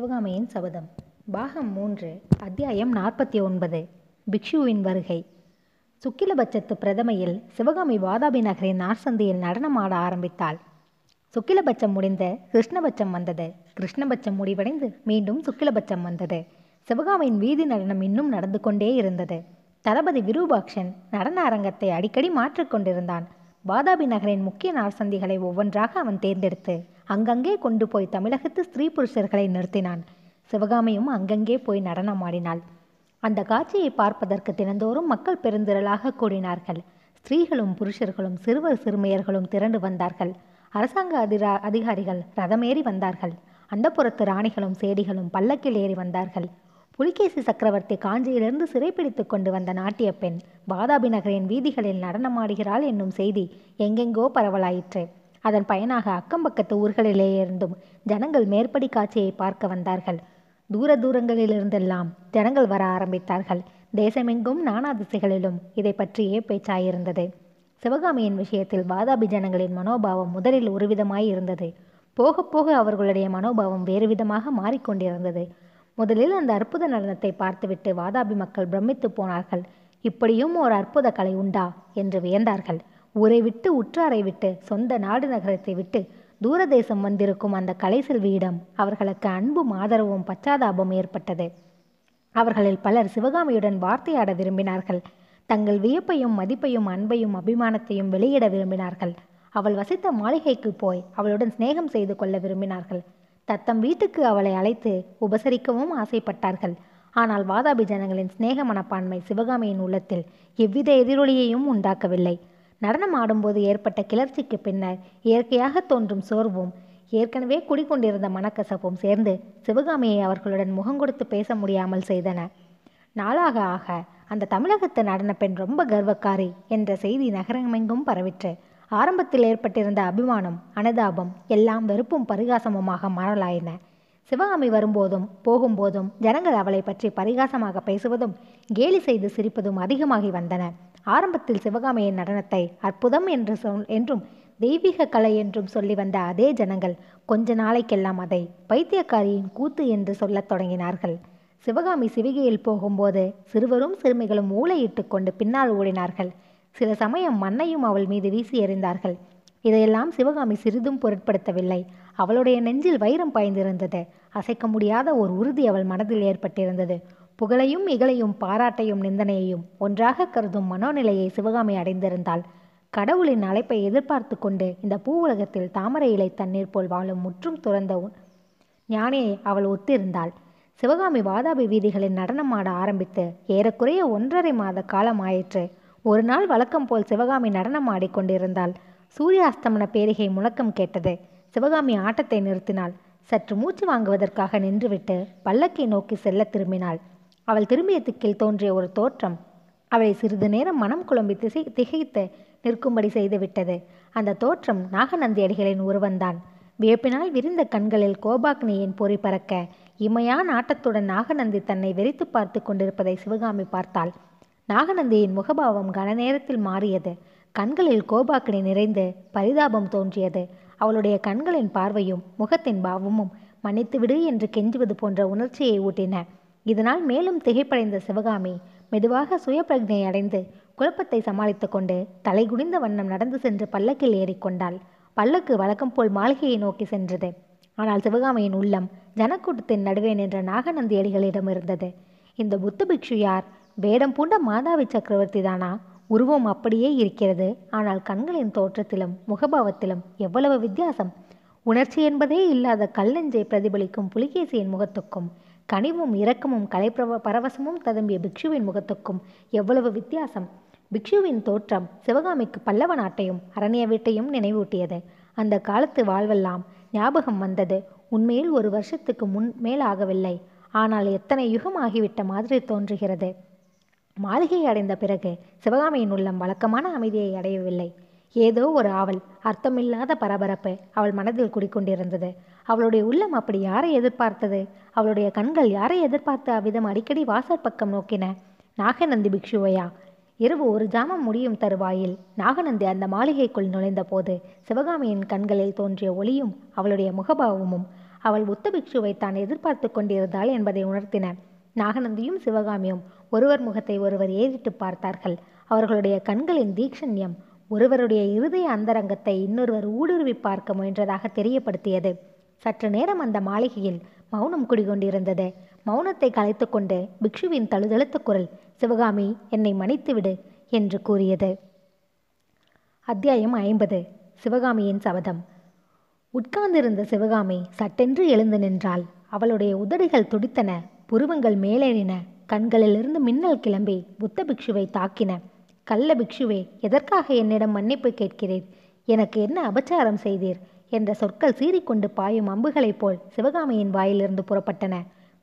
சிவகாமியின் சபதம். பாகம் மூன்று அத்தியாயம் நாற்பத்தி ஒன்பது பிக்ஷுவின் வருகை. சுக்கிலபட்சத்து பிரதமையில் சிவகாமி வாதாபி நகரின் நார்சந்தியில் நடனமாட ஆரம்பித்தாள். சுக்கிலபட்சம் முடிந்த கிருஷ்ணபட்சம் வந்தது. கிருஷ்ணபட்சம் முடிவடைந்து மீண்டும் சுக்கிலபட்சம் வந்தது. சிவகாமியின் வீதி நடனம் இன்னும் நடந்து கொண்டே இருந்தது. தளபதி விரூபாக்ஷன் நடன அரங்கத்தை அடிக்கடி மாற்றிக்கொண்டிருந்தான். வாதாபி நகரின் முக்கிய நார்சந்திகளை ஒவ்வொன்றாக அவன் தேர்ந்தெடுத்து அங்கங்கே கொண்டு போய் தமிழகத்து ஸ்திரீ புருஷர்களை நிறுத்தினான். சிவகாமியும் அங்கங்கே போய் நடனமாடினாள் அந்த காட்சியை பார்ப்பதற்கு தினந்தோறும் மக்கள் பெருந்திரளாக கூடினார்கள். ஸ்திரீகளும் புருஷர்களும் சிறுவர் சிறுமியர்களும் திரண்டு வந்தார்கள். அரசாங்க அதிரா அதிகாரிகள் ரதமேறி வந்தார்கள். அந்தப்புறத்து ராணிகளும் சேடிகளும் பல்லக்கில் ஏறி வந்தார்கள். புலிகேசி சக்கரவர்த்தி காஞ்சியிலிருந்து சிறைப்பிடித்து கொண்டு வந்த நாட்டிய பெண் வாதாபி நகரின் வீதிகளில் நடனமாடுகிறாள் என்னும் செய்தி எங்கெங்கோ பரவலாயிற்று. அதன் பயனாக அக்கம்பக்கத்து ஊர்களிலே இருந்தும் ஜனங்கள் மேற்படி காட்சியை பார்க்க வந்தார்கள். தூர தூரங்களிலிருந்தெல்லாம் ஜனங்கள் வர ஆரம்பித்தார்கள். தேசமெங்கும் நானா திசைகளிலும் இதை பற்றியே பேச்சாயிருந்தது. சிவகாமியின் விஷயத்தில் வாதாபி ஜனங்களின் மனோபாவம் முதலில் ஒருவிதமாய் இருந்தது. போக போக அவர்களுடைய மனோபாவம் வேறு விதமாக மாறிக்கொண்டிருந்தது முதலில் அந்த அற்புத நடனத்தை பார்த்துவிட்டு வாதாபி மக்கள் பிரமித்து போனார்கள். இப்படியும் ஒரு அற்புத கலை உண்டா? என்று வியந்தார்கள். ஊரை விட்டு உற்றாரை விட்டு சொந்த நாடு நகரத்தை விட்டு தூரதேசம் வந்திருக்கும் அந்த கலை செல்வியிடம் அவர்களுக்கு அன்பும் ஆதரவும் பச்சாதாபம் ஏற்பட்டது. அவர்களில் பலர் சிவகாமியுடன் வார்த்தையாட விரும்பினார்கள். தங்கள் வியப்பையும் மதிப்பையும் அன்பையும் அபிமானத்தையும் வெளியிட விரும்பினார்கள். அவள் வசித்த மாளிகைக்கு போய் அவளுடன் சிநேகம் செய்து கொள்ள விரும்பினார்கள். தத்தம் வீட்டுக்கு அவளை அழைத்து உபசரிக்கவும் ஆசைப்பட்டார்கள். ஆனால் வாதாபி ஜனங்களின் சிநேக மனப்பான்மை சிவகாமியின் உள்ளத்தில் எவ்வித எதிரொலியையும் உண்டாக்கவில்லை. நடனம் ஆடும்போது ஏற்பட்ட கிளர்ச்சிக்கு பின்னர் இயற்கையாக தோன்றும் சோர்வும் ஏற்கனவே குடிக்கொண்டிருந்த மனக்கசப்பும் சேர்ந்து சிவகாமியை அவர்களுடன் முகங்கொடுத்து பேச முடியாமல் செய்தன. நாளாக ஆக அந்த தமிழகத்து நடனப்பெண் ரொம்ப கர்வக்காரி என்ற செய்தி நகரமெங்கும் பரவிற்று. ஆரம்பத்தில் ஏற்பட்டிருந்த அபிமானம் அனுதாபம் எல்லாம் வெறுப்பும் பரிகாசமுமாக மாறலாயின. சிவகாமி வரும்போதும் போகும்போதும் ஜனங்கள் அவளை பற்றி பரிகாசமாக பேசுவதும் கேலி செய்து சிரிப்பதும் அதிகமாகி வந்தன. ஆரம்பத்தில் சிவகாமியின் நடனத்தை அற்புதம் என்று சொல் என்றும் தெய்வீக கலை என்றும் சொல்லி வந்த அதே ஜனங்கள் கொஞ்ச நாளைக்கெல்லாம் அதை பைத்தியக்காரியின் கூத்து என்று சொல்லத் தொடங்கினார்கள். சிவகாமி சிவிகையில் போகும்போது சிறுவரும் சிறுமிகளும் ஊளையிட்டு கொண்டு பின்னால் ஓடினார்கள். சில சமயம் மண்ணையும் அவள் மீது வீசி எறிந்தார்கள். இதையெல்லாம் சிவகாமி சிறிதும் பொருட்படுத்தவில்லை. அவளுடைய நெஞ்சில் வைரம் பாய்ந்திருந்தது. அசைக்க முடியாத ஒரு உறுதி அவள் மனதில் ஏற்பட்டிருந்தது. புகழையும் இகழையும் பாராட்டையும் நிந்தனையையும் ஒன்றாக கருதும் மனோநிலையை சிவகாமி அடைந்திருந்தாள். கடவுளின் அழைப்பை எதிர்பார்த்து கொண்டு இந்த பூ உலகத்தில் தாமரை இலை தண்ணீர் போல் வாழும் முற்றும் துறந்த ஞானியை அவள் ஒத்திருந்தாள். சிவகாமி வாதாபி வீதிகளில் நடனமாட ஆரம்பித்து ஏறக்குறைய ஒன்றரை மாத காலம் ஆயிற்று. ஒரு நாள் வழக்கம் போல் சிவகாமி நடனம் ஆடிக்கொண்டிருந்தாள் சூரிய அஸ்தமன பேரிகை முழக்கம் கேட்டது. சிவகாமி ஆட்டத்தை நிறுத்தினாள். சற்று மூச்சு வாங்குவதற்காக நின்றுவிட்டு பல்லக்கை நோக்கி செல்ல திரும்பினாள். அவள் திரும்பிய திக்கில் தோன்றிய ஒரு தோற்றம். அவளை சிறிது நேரம் மனம் குழம்பி திசை திகைத்து நிற்கும்படி செய்துவிட்டது. அந்த தோற்றம் நாகநந்தி அடிகளின் உருவந்தான் வியப்பினால் விரிந்த கண்களில் கோபாக்னியின் பொறி பறக்க இமையான ஆட்டத்துடன் நாகநந்தி தன்னை வெறித்து பார்த்து கொண்டிருப்பதை சிவகாமி பார்த்தாள். நாகநந்தியின் முகபாவம் கனநேரத்தில் மாறியது. கண்களில் கோபாக்கினை நிறைந்து பரிதாபம் தோன்றியது. அவளுடைய கண்களின் பார்வையும் முகத்தின் பாவமும் மன்னித்துவிடு என்று கெஞ்சுவது போன்ற உணர்ச்சியை ஊட்டின. இதனால் மேலும் திகைப்படைந்த சிவகாமி மெதுவாக சுயப்பிரஜை அடைந்து குழப்பத்தை சமாளித்து கொண்டு தலைகுனிந்த வண்ணம் நடந்து சென்று பல்லக்கில் ஏறிக்கொண்டாள் பல்லக்கு வழக்கம் போல் மாளிகையை நோக்கி சென்றது. ஆனால் சிவகாமியின் உள்ளம் ஜனக்கூட்டத்தின் நடுவே நின்ற நாகநந்தி அடிகளிடம் இருந்தது. இந்த புத்த பிக்ஷு யார்? வேடம் பூண்ட மாதாவி சக்கரவர்த்தி தானா? உருவம் அப்படியே இருக்கிறது. ஆனால் கண்களின் தோற்றத்திலும் முகபாவத்திலும் எவ்வளவு வித்தியாசம்? உணர்ச்சி என்பதே இல்லாத கல்லெஞ்சை பிரதிபலிக்கும் புலிகேசியின் முகத்துக்கும் கனிவும் இரக்கமும் கலைப்பிரவ பரவசமும் ததும்பிய பிக்ஷுவின் முகத்துக்கும் எவ்வளவு வித்தியாசம்! பிக்ஷுவின் தோற்றம் சிவகாமிக்கு பல்லவ நாட்டையும் அரண்ய வீட்டையும் நினைவூட்டியது. அந்த காலத்து வாழ்வெல்லாம் ஞாபகம் வந்தது. உண்மையில் ஒரு வருஷத்துக்கு முன் மேல் ஆகவில்லை ஆனால் எத்தனை யுகம் ஆகிவிட்ட மாதிரி தோன்றுகிறது! மாளிகை அடைந்த பிறகு சிவகாமியின் உள்ளம் வழக்கமான அமைதியை அடையவில்லை. ஏதோ ஒரு ஆவல் அர்த்தமில்லாத பரபரப்பு அவள் மனதில் குடிக்கொண்டிருந்தது. அவளுடைய உள்ளம் அப்படி யாரை எதிர்பார்த்தது? அவளுடைய கண்கள் யாரை எதிர்பார்த்த அவ்விதம் அடிக்கடி வாசல் பக்கம் நோக்கின? நாகநந்தி பிக்ஷுவையா? இரவு ஒரு ஜாமம் முடியும் தருவாயில். நாகநந்தி அந்த மாளிகைக்குள் நுழைந்த போது சிவகாமியின் கண்களில் தோன்றிய ஒளியும் அவளுடைய முகபாவமும் அவள் புத்த பிக்ஷுவை தான் எதிர்பார்த்து கொண்டிருந்தாள் என்பதை உணர்த்தின. நாகநந்தியும் சிவகாமியும் ஒருவர் முகத்தை ஒருவர் ஏறிட்டு பார்த்தார்கள். அவர்களுடைய கண்களின் தீக்ஷண்யம் ஒருவருடைய இருதய அந்தரங்கத்தை இன்னொருவர் ஊடுருவி பார்க்க முயன்றதாக தெரியப்படுத்தியது. சற்று நேரம் அந்த மாளிகையில் மௌனம் குடிகொண்டிருந்தது. மௌனத்தை கலைத்துக்கொண்டு பிக்ஷுவின் தழுதழுத்த குரல் சிவகாமி என்னை மன்னித்துவிடு என்று கூறியது. அத்தியாயம் ஐம்பது. சிவகாமியின் சபதம். உட்கார்ந்திருந்த சிவகாமி சட்டென்று எழுந்து நின்றாள். அவளுடைய உதடுகள் துடித்தன புருவங்கள் மேலேறின கண்களிலிருந்து மின்னல் கிளம்பி புத்த பிக்ஷுவை தாக்கின. கள்ள பிக்ஷுவே எதற்காக என்னிடம் மன்னிப்பு கேட்கிறீர்? எனக்கு என்ன அபச்சாரம் செய்தீர்? என்ற சொற்கள் சீறிக்கொண்டு பாயும் அம்புகளைப் போல் சிவகாமியின் வாயிலிருந்து புறப்பட்டன.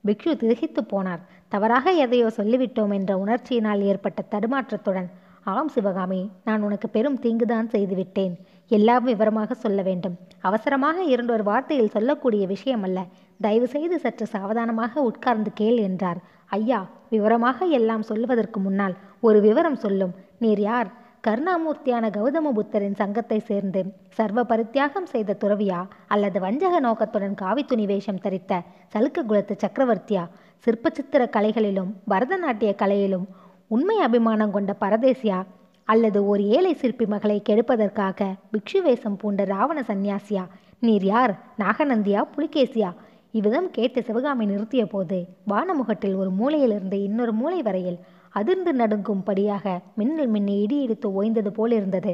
பிக்ஷு திகைத்து போனார். தவறாக எதையோ சொல்லிவிட்டோம் என்ற உணர்ச்சியினால் ஏற்பட்ட தடுமாற்றத்துடன் ஆம் சிவகாமி நான் உனக்கு பெரும் தீங்குதான் செய்துவிட்டேன். எல்லாம் விவரமாக சொல்ல வேண்டும். அவசரமாக இரண்டொரு வார்த்தையில் சொல்லக்கூடிய விஷயம் அல்ல தயவு செய்து சற்று சாவதானமாக உட்கார்ந்து கேள் என்றார். ஐயா விவரமாக எல்லாம் சொல்லுவதற்கு முன்னால் ஒரு விவரம் சொல்லும். நீர் யார்? கருணாமூர்த்தியான கௌதம புத்தரின் சங்கத்தை சேர்ந்து சர்வ பரித்தியாகம் செய்த துறவியா அல்லது வஞ்சக நோக்கத்துடன் காவி துணி வேஷம் தரித்த சலுக்க குலத்து சக்கரவர்த்தியா? சிற்ப சித்திர கலைகளிலும் பரதநாட்டிய கலையிலும் உண்மை அபிமானம் கொண்ட பரதேசியா? அல்லது ஒரு ஏழை சிற்பி மகளை கெடுப்பதற்காக பிக்ஷு வேஷம் பூண்ட ராவண சந்நியாசியா? நீர் யார்? நாகநந்தியா? புலிகேசியா? இவ்விதம் கேட்டு சிவகாமி நிறுத்திய போது வானமுகட்டில் ஒரு மூலையிலிருந்து இன்னொரு மூலை வரையில் அதிர்ந்து நடுங்கும்படியாக மின்னல் மின்னி இடி இடித்து ஓய்ந்தது போலிருந்தது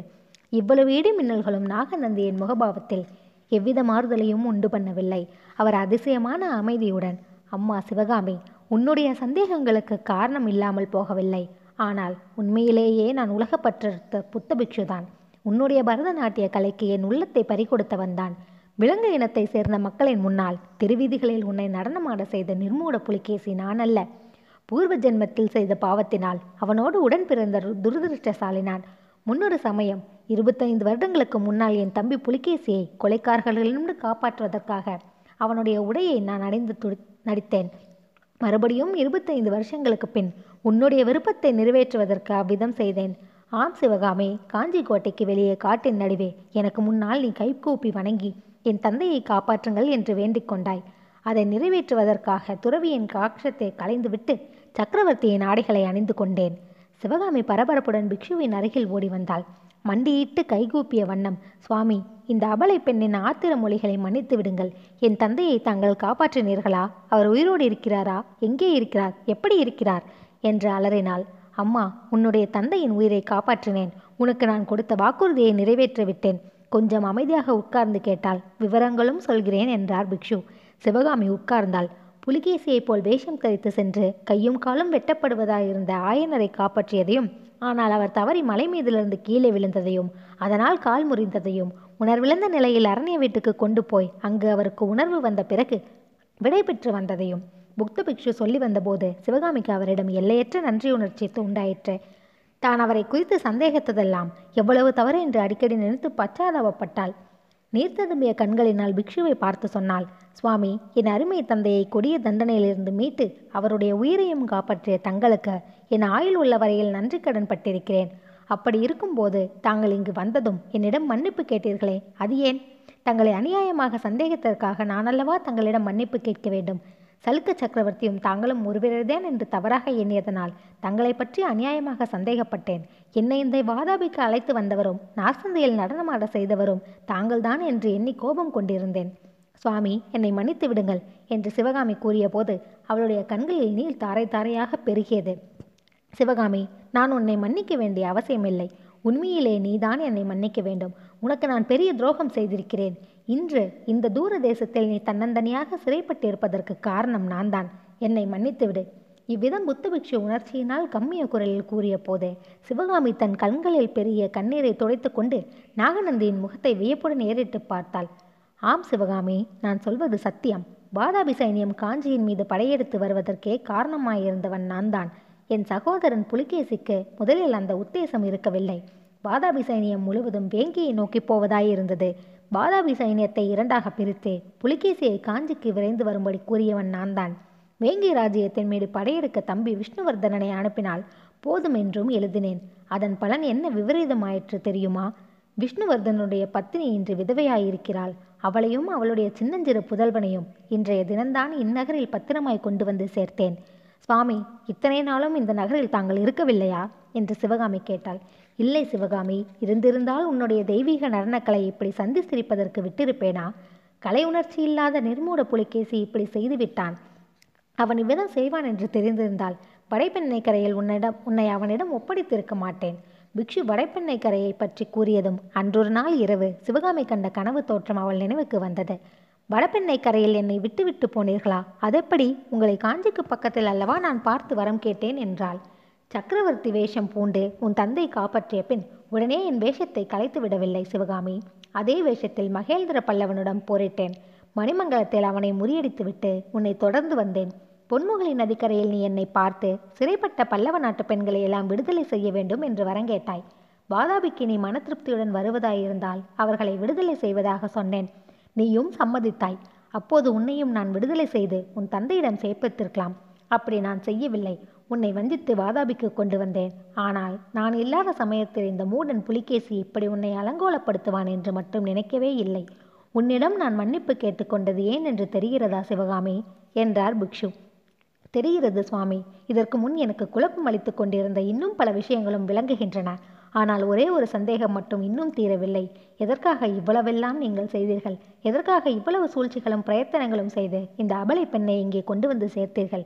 இவ்வளவு இடி மின்னல்களும் நாகநந்தியின் முகபாவத்தில் எவ்வித மாறுதலையும் உண்டு பண்ணவில்லை. அவர் அதிசயமான அமைதியுடன் அம்மா சிவகாமி உன்னுடைய சந்தேகங்களுக்கு காரணம் இல்லாமல் போகவில்லை. ஆனால் உண்மையிலேயே நான் உலகப்பற்ற புத்த பிக்ஷுதான் உன்னுடைய பரதநாட்டிய கலைக்கு என் உள்ளத்தை பறிகொடுத்தவன் தான். விலங்கு இனத்தை சேர்ந்த மக்களின் முன்னால் திருவீதிகளில் உன்னை நடனமாட செய்த நிர்மூட புலிகேசி நான் அல்ல பூர்வ ஜென்மத்தில் செய்த பாவத்தினால் அவனோடு உடன் பிறந்த ரு- துரதிருஷ்டசாலினான். முன்னொரு சமயம் இருபத்தைந்து வருடங்களுக்கு முன்னால் என் தம்பி புலிகேசியை கொலைக்காரர்களிடமிருந்து காப்பாற்றுவதற்காக அவனுடைய உடையை நான் அடைந்து துடி நடித்தேன். மறுபடியும் இருபத்தைந்து வருஷங்களுக்கு பின் உன்னுடைய விருப்பத்தை நிறைவேற்றுவதற்கு அவ்விதம் செய்தேன். ஆம் சிவகாமே காஞ்சி கோட்டைக்கு வெளியே காட்டின் நடுவே எனக்கு முன்னால் நீ கைகூப்பி வணங்கி என் தந்தையை காப்பாற்றுங்கள் என்று வேண்டிக் கொண்டாய். அதை நிறைவேற்றுவதற்காக துறவியின் காட்சத்தை களைந்துவிட்டு சக்கரவர்த்தியின் ஆடைகளை அணிந்து கொண்டேன். சிவகாமி பரபரப்புடன் பிக்ஷுவின் அருகில் ஓடி வந்தாள். மண்டியிட்டு கைகூப்பிய வண்ணம் சுவாமி இந்த அபலை பெண்ணின் ஆத்திர மொழிகளை மன்னித்து விடுங்கள். என் தந்தையை தாங்கள் காப்பாற்றினீர்களா? அவர் உயிரோடு இருக்கிறாரா? எங்கே இருக்கிறார்? எப்படி இருக்கிறார்? என்று அலறினாள். அம்மா உன்னுடைய தந்தையின் உயிரை காப்பாற்றினேன். உனக்கு நான் கொடுத்த வாக்குறுதியை நிறைவேற்றிவிட்டேன். கொஞ்சம் அமைதியாக உட்கார்ந்து கேட்டால் விவரங்களும் சொல்கிறேன் என்றார் பிக்ஷு. சிவகாமி உட்கார்ந்தாள். புலிகேசியைப் போல் வேஷம் தரித்து சென்று கையும் காலும் வெட்டப்படுவதாயிருந்த ஆயனரை காப்பாற்றியதையும் ஆனால் அவர் தவறி மலை மீதிலிருந்து கீழே விழுந்ததையும் அதனால் கால் முறிந்ததையும் உணர்விழந்த நிலையில் அரண்ய வீட்டுக்கு கொண்டு போய் அங்கு அவருக்கு உணர்வு வந்த பிறகு விடை பெற்று வந்ததையும் புக்த பிக்ஷு சொல்லி வந்தபோது சிவகாமிக்கு அவரிடம் எல்லையற்ற நன்றி உணர்ச்சி உண்டாயிற்று. தான் அவரை குறித்து சந்தேகித்ததெல்லாம் எவ்வளவு தவறு என்று அடிக்கடி நினைத்து பச்சாதாபப்பட்டாள். நீர் ததும்பிய கண்களினால் பிக்ஷுவை பார்த்து சொன்னாள். சுவாமி என் அருமை தந்தையை கொடிய தண்டனையிலிருந்து மீட்டு அவருடைய உயிரையும் காப்பாற்றிய தங்களுக்கு என் ஆயுள் உள்ள வரையில் நன்றி கடன் பட்டிருக்கிறேன். அப்படி இருக்கும்போது தாங்கள் இங்கு வந்ததும் என்னிடம் மன்னிப்பு கேட்டீர்களே அது ஏன்? தங்களை அநியாயமாக சந்தேகத்திற்காக நானல்லவா தங்களிடம் மன்னிப்பு கேட்க வேண்டும்? சலுக்க சக்கரவர்த்தியும் தாங்களும் ஒருவரேதான் என்று தவறாக எண்ணியதனால் தங்களை பற்றி அநியாயமாக சந்தேகப்பட்டேன். என்னை இந்த வாதாபிக்கு அழைத்து வந்தவரும் நாசந்தையில் நடனமாட செய்தவரும் தாங்கள்தான் என்று எண்ணி கோபம் கொண்டிருந்தேன். சுவாமி என்னை மன்னித்து விடுங்கள் என்று சிவகாமி கூறியபோது அவளுடைய கண்களில் நீர் தாரை தாரையாக பெருகியது. சிவகாமி நான் உன்னை மன்னிக்க வேண்டிய அவசியமில்லை. உண்மையிலே நீதான் என்னை மன்னிக்க வேண்டும். உனக்கு நான் பெரிய துரோகம் செய்திருக்கிறேன். இன்று இந்த தூர தேசத்தில் நீ தன்னந்தனியாக சிறைப்பட்டிருப்பதற்கு காரணம் நான் தான் என்னை மன்னித்துவிடு. இவ்விதம் புத்தபிக்ஷு உணர்ச்சியினால் கம்மிய குரலில் கூறிய போதே சிவகாமி தன் கண்களில் பெரிய கண்ணீரை துடைத்து கொண்டு நாகநந்தியின் முகத்தை வியப்புடன் ஏறிட்டு பார்த்தாள். ஆம் சிவகாமி நான் சொல்வது சத்தியம். வாதாபி சைனியம் காஞ்சியின் மீது படையெடுத்து வருவதற்கே காரணமாயிருந்தவன் நான்தான். என் சகோதரன் புலிகேசிக்கு முதலில் அந்த உத்தேசம் இருக்கவில்லை. வாதாபி சைனியம் முழுவதும் வேங்கியை நோக்கி போவதாயிருந்தது. வாதாபி சைனியத்தை இரண்டாக பிரித்து புலிகேசியை காஞ்சிக்கு விரைந்து வரும்படி கூறியவன் நான்தான். வேங்கி ராஜ்யத்தின் மீது படையெடுக்க தம்பி விஷ்ணுவர்தனனை அனுப்பினால் போதும் என்றும் எழுதினேன். அதன் பலன் என்ன விபரீதமாயிற்று தெரியுமா? விஷ்ணுவர்தனுடைய பத்தினி இன்று விதவையாயிருக்கிறாள். அவளையும் அவளுடைய சின்னஞ்சிறு புதல்வனையும் இன்றைய தினம்தான் இந்நகரில் பத்திரமாய் கொண்டு வந்து சேர்த்தேன். சுவாமி இத்தனை நாளும் இந்த நகரில் தாங்கள் இருக்கவில்லையா? என்று சிவகாமி கேட்டாள். இல்லை சிவகாமி இருந்திருந்தால் உன்னுடைய தெய்வீக நடனக்கலை இப்படி சந்தி சிரிப்பதற்கு விட்டிருப்பேனா? கலை உணர்ச்சி இல்லாத நிர்மூட புலிகேசி இப்படி செய்துவிட்டான் அவன் இவ்விதம் செய்வான் என்று தெரிந்திருந்தால் வடைப்பெண்ணை கரையில் உன்னிடம் உன்னை அவனிடம் ஒப்படைத்திருக்க மாட்டேன். பிக்ஷு வடைப்பெண்ணை கரையை பற்றி கூறியதும் அன்றொரு நாள் இரவு சிவகாமி கண்ட கனவு தோற்றம் அவள் நினைவுக்கு வந்தது. வடப்பெண்ணை கரையில் என்னை விட்டுவிட்டு போனீர்களா? அதெப்படி? உங்களை காஞ்சிக்கு பக்கத்தில் அல்லவா நான் பார்த்து வரம் கேட்டேன் என்றாள். சக்கரவர்த்தி வேஷம் பூண்டு உன் தந்தை காப்பாற்றிய பின் உடனே என் வேஷத்தை கலைத்து விடவில்லை சிவகாமி. அதே வேஷத்தில் மகேந்திர பல்லவனுடன் போரிட்டேன். மணிமங்கலத்தில் அவனை முறியடித்துவிட்டு உன்னை தொடர்ந்து வந்தேன். பொன்முகலி நதிக்கரையில் நீ என்னை பார்த்து சிறைப்பட்ட பல்லவ நாட்டு பெண்களை எல்லாம் விடுதலை செய்ய வேண்டும் என்று வரங்கேட்டாய் வாதாபிக்கு நீ மன திருப்தியுடன் வருவதாயிருந்தால் அவர்களை விடுதலை செய்வதாக சொன்னேன். நீயும் சம்மதித்தாய். அப்போது உன்னையும் நான் விடுதலை செய்து உன் தந்தையிடம் சேர்ப்பித்திருக்கலாம். அப்படி நான் செய்யவில்லை. உன்னை வஞ்சித்து வாதாபிக்கு கொண்டு வந்தேன். ஆனால் நான் இல்லாத சமயத்தில் இந்த மூடன் புலிகேசி இப்படி உன்னை அலங்கோலப்படுத்துவான் என்று மட்டும் நினைக்கவே இல்லை. உன்னிடம் நான் மன்னிப்பு கேட்டுக்கொண்டது ஏன் என்று தெரிகிறதா சிவகாமி? என்றார் பிக்ஷு. தெரிகிறது சுவாமி. இதற்கு முன் எனக்கு குழப்பம் அளித்து கொண்டிருந்த இன்னும் பல விஷயங்களும் விளங்குகின்றன. ஆனால் ஒரே ஒரு சந்தேகம் மட்டும் இன்னும் தீரவில்லை. எதற்காக இவ்வளவெல்லாம் நீங்கள் செய்தீர்கள்? எதற்காக இவ்வளவு சூழ்ச்சிகளும் பிரயத்தனங்களும் செய்து இந்த அபலை பெண்ணை இங்கே கொண்டு வந்து சேர்த்தீர்கள்?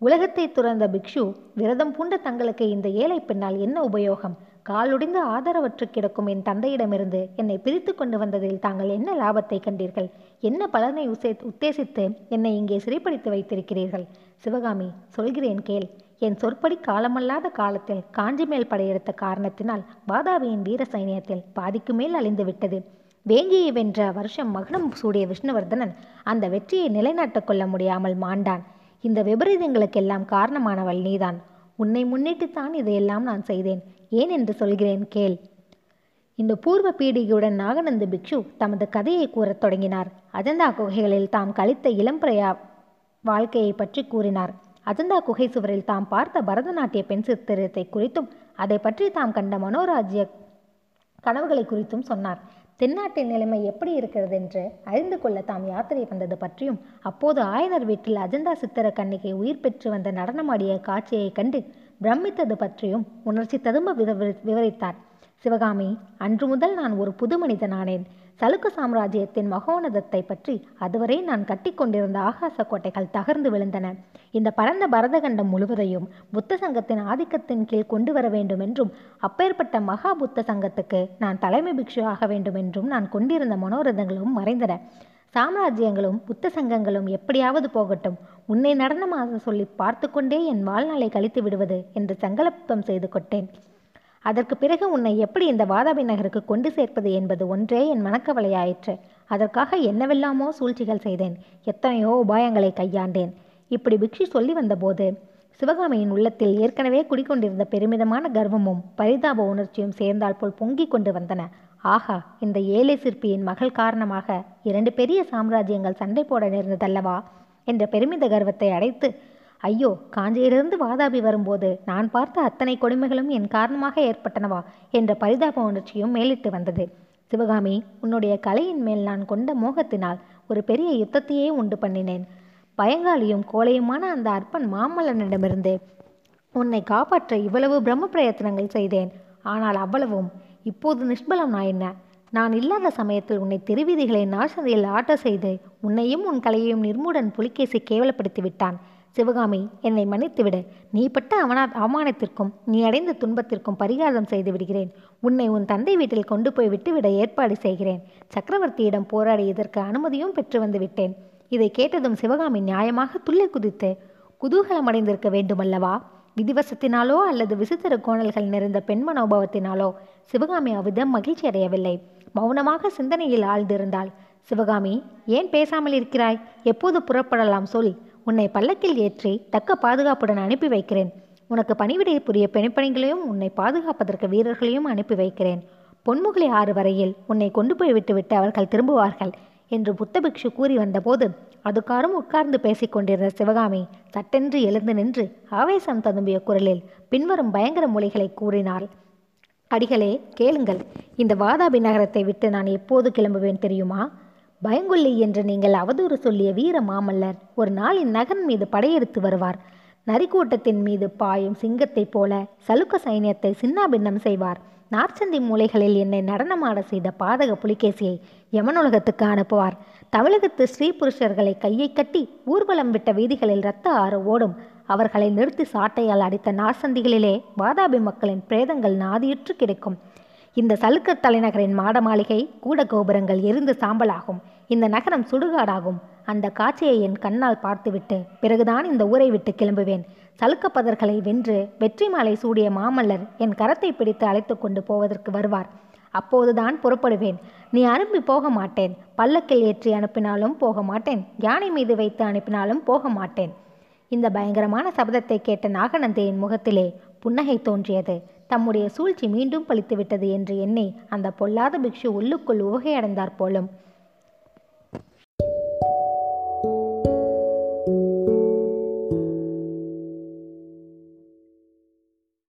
உலகத்தை துறந்த பிக்ஷு விரதம் பூண்ட தங்களுக்கு இந்த ஏழை பெண்ணால் என்ன உபயோகம்? காலுடிந்து ஆதரவற்று கிடக்கும் என் தந்தையிடமிருந்து என்னை பிரித்து கொண்டு வந்ததில் தாங்கள் என்ன லாபத்தை கண்டீர்கள்? என்ன பலனை உசே உத்தேசித்து என்னை இங்கே சிறைப்படுத்தி வைத்திருக்கிறீர்கள்? சிவகாமி சொல்கிறேன் கேள். என் சொற்படி காலமல்லாத காலத்தில் காஞ்சி மேல் படையெடுத்த காரணத்தினால் வாதாபியின் வீர சைனியத்தில் பாதிக்கு மேல் அழிந்து விட்டது. வேங்கியை வென்ற வருஷம் மகனம் சூடிய விஷ்ணுவர்தனன் அந்த வெற்றியை நிலைநாட்டக் கொள்ள முடியாமல் மாண்டான். இந்த விபரீதங்களுக்கெல்லாம் காரணமானவள் நீதான். உன்னை முன்னிட்டுத்தான் இதையெல்லாம் நான் செய்தேன். ஏன் என்று சொல்கிறேன் கேள். இந்த பூர்வ பீடிகையுடன் நாகநந்த பிக்ஷு தமது கதையை கூறத் தொடங்கினார். அஜந்தா குகைகளில் தாம் கழித்த இளம்பிரையா வாழ்க்கையை பற்றி கூறினார். அஜந்தா குகை சுவரில் தாம் பார்த்த பரதநாட்டிய பெண் சித்திரத்தை குறித்தும் அதை பற்றி தாம் கண்ட மனோராஜ்ய கனவுகளை குறித்தும் சொன்னார். தென்னாட்டின் நிலைமை எப்படி இருக்கிறது என்று அறிந்து கொள்ள தாம் யாத்திரை வந்தது பற்றியும் அப்போது ஆயனர் வீட்டில் அஜந்தா சித்திர கன்னிகை உயிர் பெற்று வந்த நடனமாடிய காட்சியை கண்டு பிரமித்தது பற்றியும் உணர்ச்சி ததும்ப விவரித்தார். சிவகாமி அன்று முதல் நான் ஒரு புது மனிதனானேன் சலுக்க சாம்ராஜ்யத்தின் மகோனதத்தை பற்றி அதுவரை நான் கட்டிக்கொண்டிருந்த ஆகாச கோட்டைகள் தகர்ந்து விழுந்தன. இந்த பரந்த பரதகண்டம் முழுவதையும் புத்த சங்கத்தின் ஆதிக்கத்தின் கீழ் கொண்டு வர வேண்டும் என்றும் அப்பேற்பட்ட மகா புத்த சங்கத்துக்கு நான் தலைமை பிக்ஷு ஆக வேண்டும் என்றும் நான் கொண்டிருந்த மனோரதங்களும் மறைந்தன. சாம்ராஜ்யங்களும் புத்த சங்கங்களும் எப்படியாவது போகட்டும் உன்னை நடனமாக சொல்லி பார்த்து கொண்டே என் வாழ்நாளை கழித்து விடுவது என்று சங்கல்பம் செய்து கொண்டேன் அதற்கு பிறகு உன்னை எப்படி இந்த வாதாபி நகருக்கு கொண்டு சேர்ப்பது என்பது ஒன்றே என் மனக்கவலையாயிற்று. அதற்காக என்னவெல்லாமோ சூழ்ச்சிகள் செய்தேன். எத்தனையோ உபாயங்களை கையாண்டேன். இப்படி பிக்ஷி சொல்லி வந்தபோது சிவகாமியின் உள்ளத்தில் ஏற்கனவே குடிக்கொண்டிருந்த பெருமிதமான கர்வமும் பரிதாப உணர்ச்சியும் சேர்ந்தால் போல் பொங்கிக் கொண்டு வந்தன. ஆஹா இந்த ஏழை சிற்பியின் மகள் காரணமாக இரண்டு பெரிய சாம்ராஜ்யங்கள் சண்டை போட நேர்ந்ததல்லவா? என்ற பெருமித கர்வத்தை அடைத்து ஐயோ காஞ்சியிலிருந்து வாதாபி வரும்போது நான் பார்த்த அத்தனை கொடுமைகளும் என் காரணமாக ஏற்பட்டனவா? என்ற பரிதாப உணர்ச்சியும் மேலிட்டு வந்தது. சிவகாமி உன்னுடைய கலையின் மேல் நான் கொண்ட மோகத்தினால் ஒரு பெரிய யுத்தத்தையே உண்டு பண்ணினேன். பயங்காளியும் கோலையுமான அந்த அற்பன் மாமல்லனிடமிருந்து உன்னை காப்பாற்ற இவ்வளவு பிரம்ம பிரயத்தனங்கள் செய்தேன். ஆனால் அவ்வளவும். இப்போது நிஷ்பலம் நான் என்ன? நான் இல்லாத சமயத்தில் உன்னை தெருவீதிகளை நாசதையில் ஆட்ட செய்து உன்னையும் உன் கலையையும் நிர்மூடன் புலிகேசி கேவலப்படுத்தி விட்டான் சிவகாமி என்னை மன்னித்துவிடு. நீ பட்ட அவனா அவமானத்திற்கும் நீ அடைந்த துன்பத்திற்கும் பரிகாரம் செய்து விடுகிறேன். உன்னை உன் தந்தை வீட்டில் கொண்டு போய் விட்டுவிட ஏற்பாடு செய்கிறேன். சக்கரவர்த்தியிடம் போராடி இதற்கு அனுமதியும் பெற்று வந்து விட்டேன். இதை கேட்டதும் சிவகாமி நியாயமாக துள்ளி குதித்து குதூகலம் அடைந்திருக்க வேண்டுமல்லவா? விதிவசத்தினாலோ அல்லது விசித்திர கோணல்கள் நிறைந்த பெண் மனோபாவத்தினாலோ? சிவகாமி அவ்விதம் மகிழ்ச்சி அடையவில்லை. மௌனமாக சிந்தனையில் ஆழ்ந்திருந்தாள். சிவகாமி ஏன் பேசாமல் இருக்கிறாய்? எப்போது புறப்படலாம்? சொல். உன்னை பல்லக்கில் ஏற்றி தக்க பாதுகாப்புடன் அனுப்பி வைக்கிறேன். உனக்கு பணிவிடை புரிய பெண்பணிகளையும் உன்னை பாதுகாப்பதற்கு வீரர்களையும் அனுப்பி வைக்கிறேன். பொன்முகலை ஆறு வரையில் உன்னை கொண்டு போய் விட்டுவிட்டு அவர்கள் திரும்புவார்கள் என்று புத்தபிக்ஷு கூறி வந்தபோது அதுக்காரும் உட்கார்ந்து பேசிக் கொண்டிருந்த சிவகாமி சட்டென்று எழுந்து நின்று ஆவேசம் ததும்பிய குரலில் பின்வரும் பயங்கர மொழிகளை கூறினாள். அடிகளே கேளுங்கள். இந்த வாதாபி நகரத்தை விட்டு நான் எப்போது கிளம்புவேன் தெரியுமா? பயங்குள்ளி என்று நீங்கள் அவதூறு சொல்லிய வீர மாமல்லர் ஒரு நாள் நகன் மீது படையெடுத்து வருவார். நரிக்கூட்டத்தின் மீது பாயும் சிங்கத்தைப் போல சலுக்க சைன்யத்தை சின்னாபின்னம் செய்வார். நார்ச்சந்தி மூலைகளில் என்னை நடனமாட செய்த பாதக புலிகேசியை யமனுலகத்துக்கு அனுப்புவார். தமிழகத்து ஸ்ரீ புருஷர்களை கையை கட்டி ஊர்வலம் விட்ட வீதிகளில் இரத்த ஆறு ஓடும். அவர்களை நிறுத்தி சாட்டையால் அடித்த நார்சந்திகளிலே வாதாபி மக்களின் பிரேதங்கள் நாதியுற்று கிடைக்கும். இந்த சலுக்க தலைநகரின் மாட மாளிகை கூட கோபுரங்கள் எரிந்து சாம்பலாகும். இந்த நகரம் சுடுகாடாகும். அந்த காட்சியை என் கண்ணால் பார்த்துவிட்டு பிறகுதான் இந்த ஊரை விட்டு கிளம்புவேன். சலுக்கப்பதர்களை வென்று வெற்றி மாலை சூடிய மாமல்லர் என் கரத்தை பிடித்து அழைத்து கொண்டு போவதற்கு வருவார். அப்போதுதான் புறப்படுவேன். நீ அனுப்பி போக மாட்டேன். பல்லக்கில் ஏற்றி அனுப்பினாலும் போக மாட்டேன். யானை மீது வைத்து அனுப்பினாலும் போக மாட்டேன். இந்த பயங்கரமான சபதத்தை கேட்ட நாகநந்தையின் முகத்திலே புன்னகை தோன்றியது. தம்முடைய சூழ்ச்சி மீண்டும் பலித்துவிட்டது என்று எண்ணி அந்த பொல்லாத பிக்ஷு உள்ளுக்குள் உவகையடைந்தார் போலும்.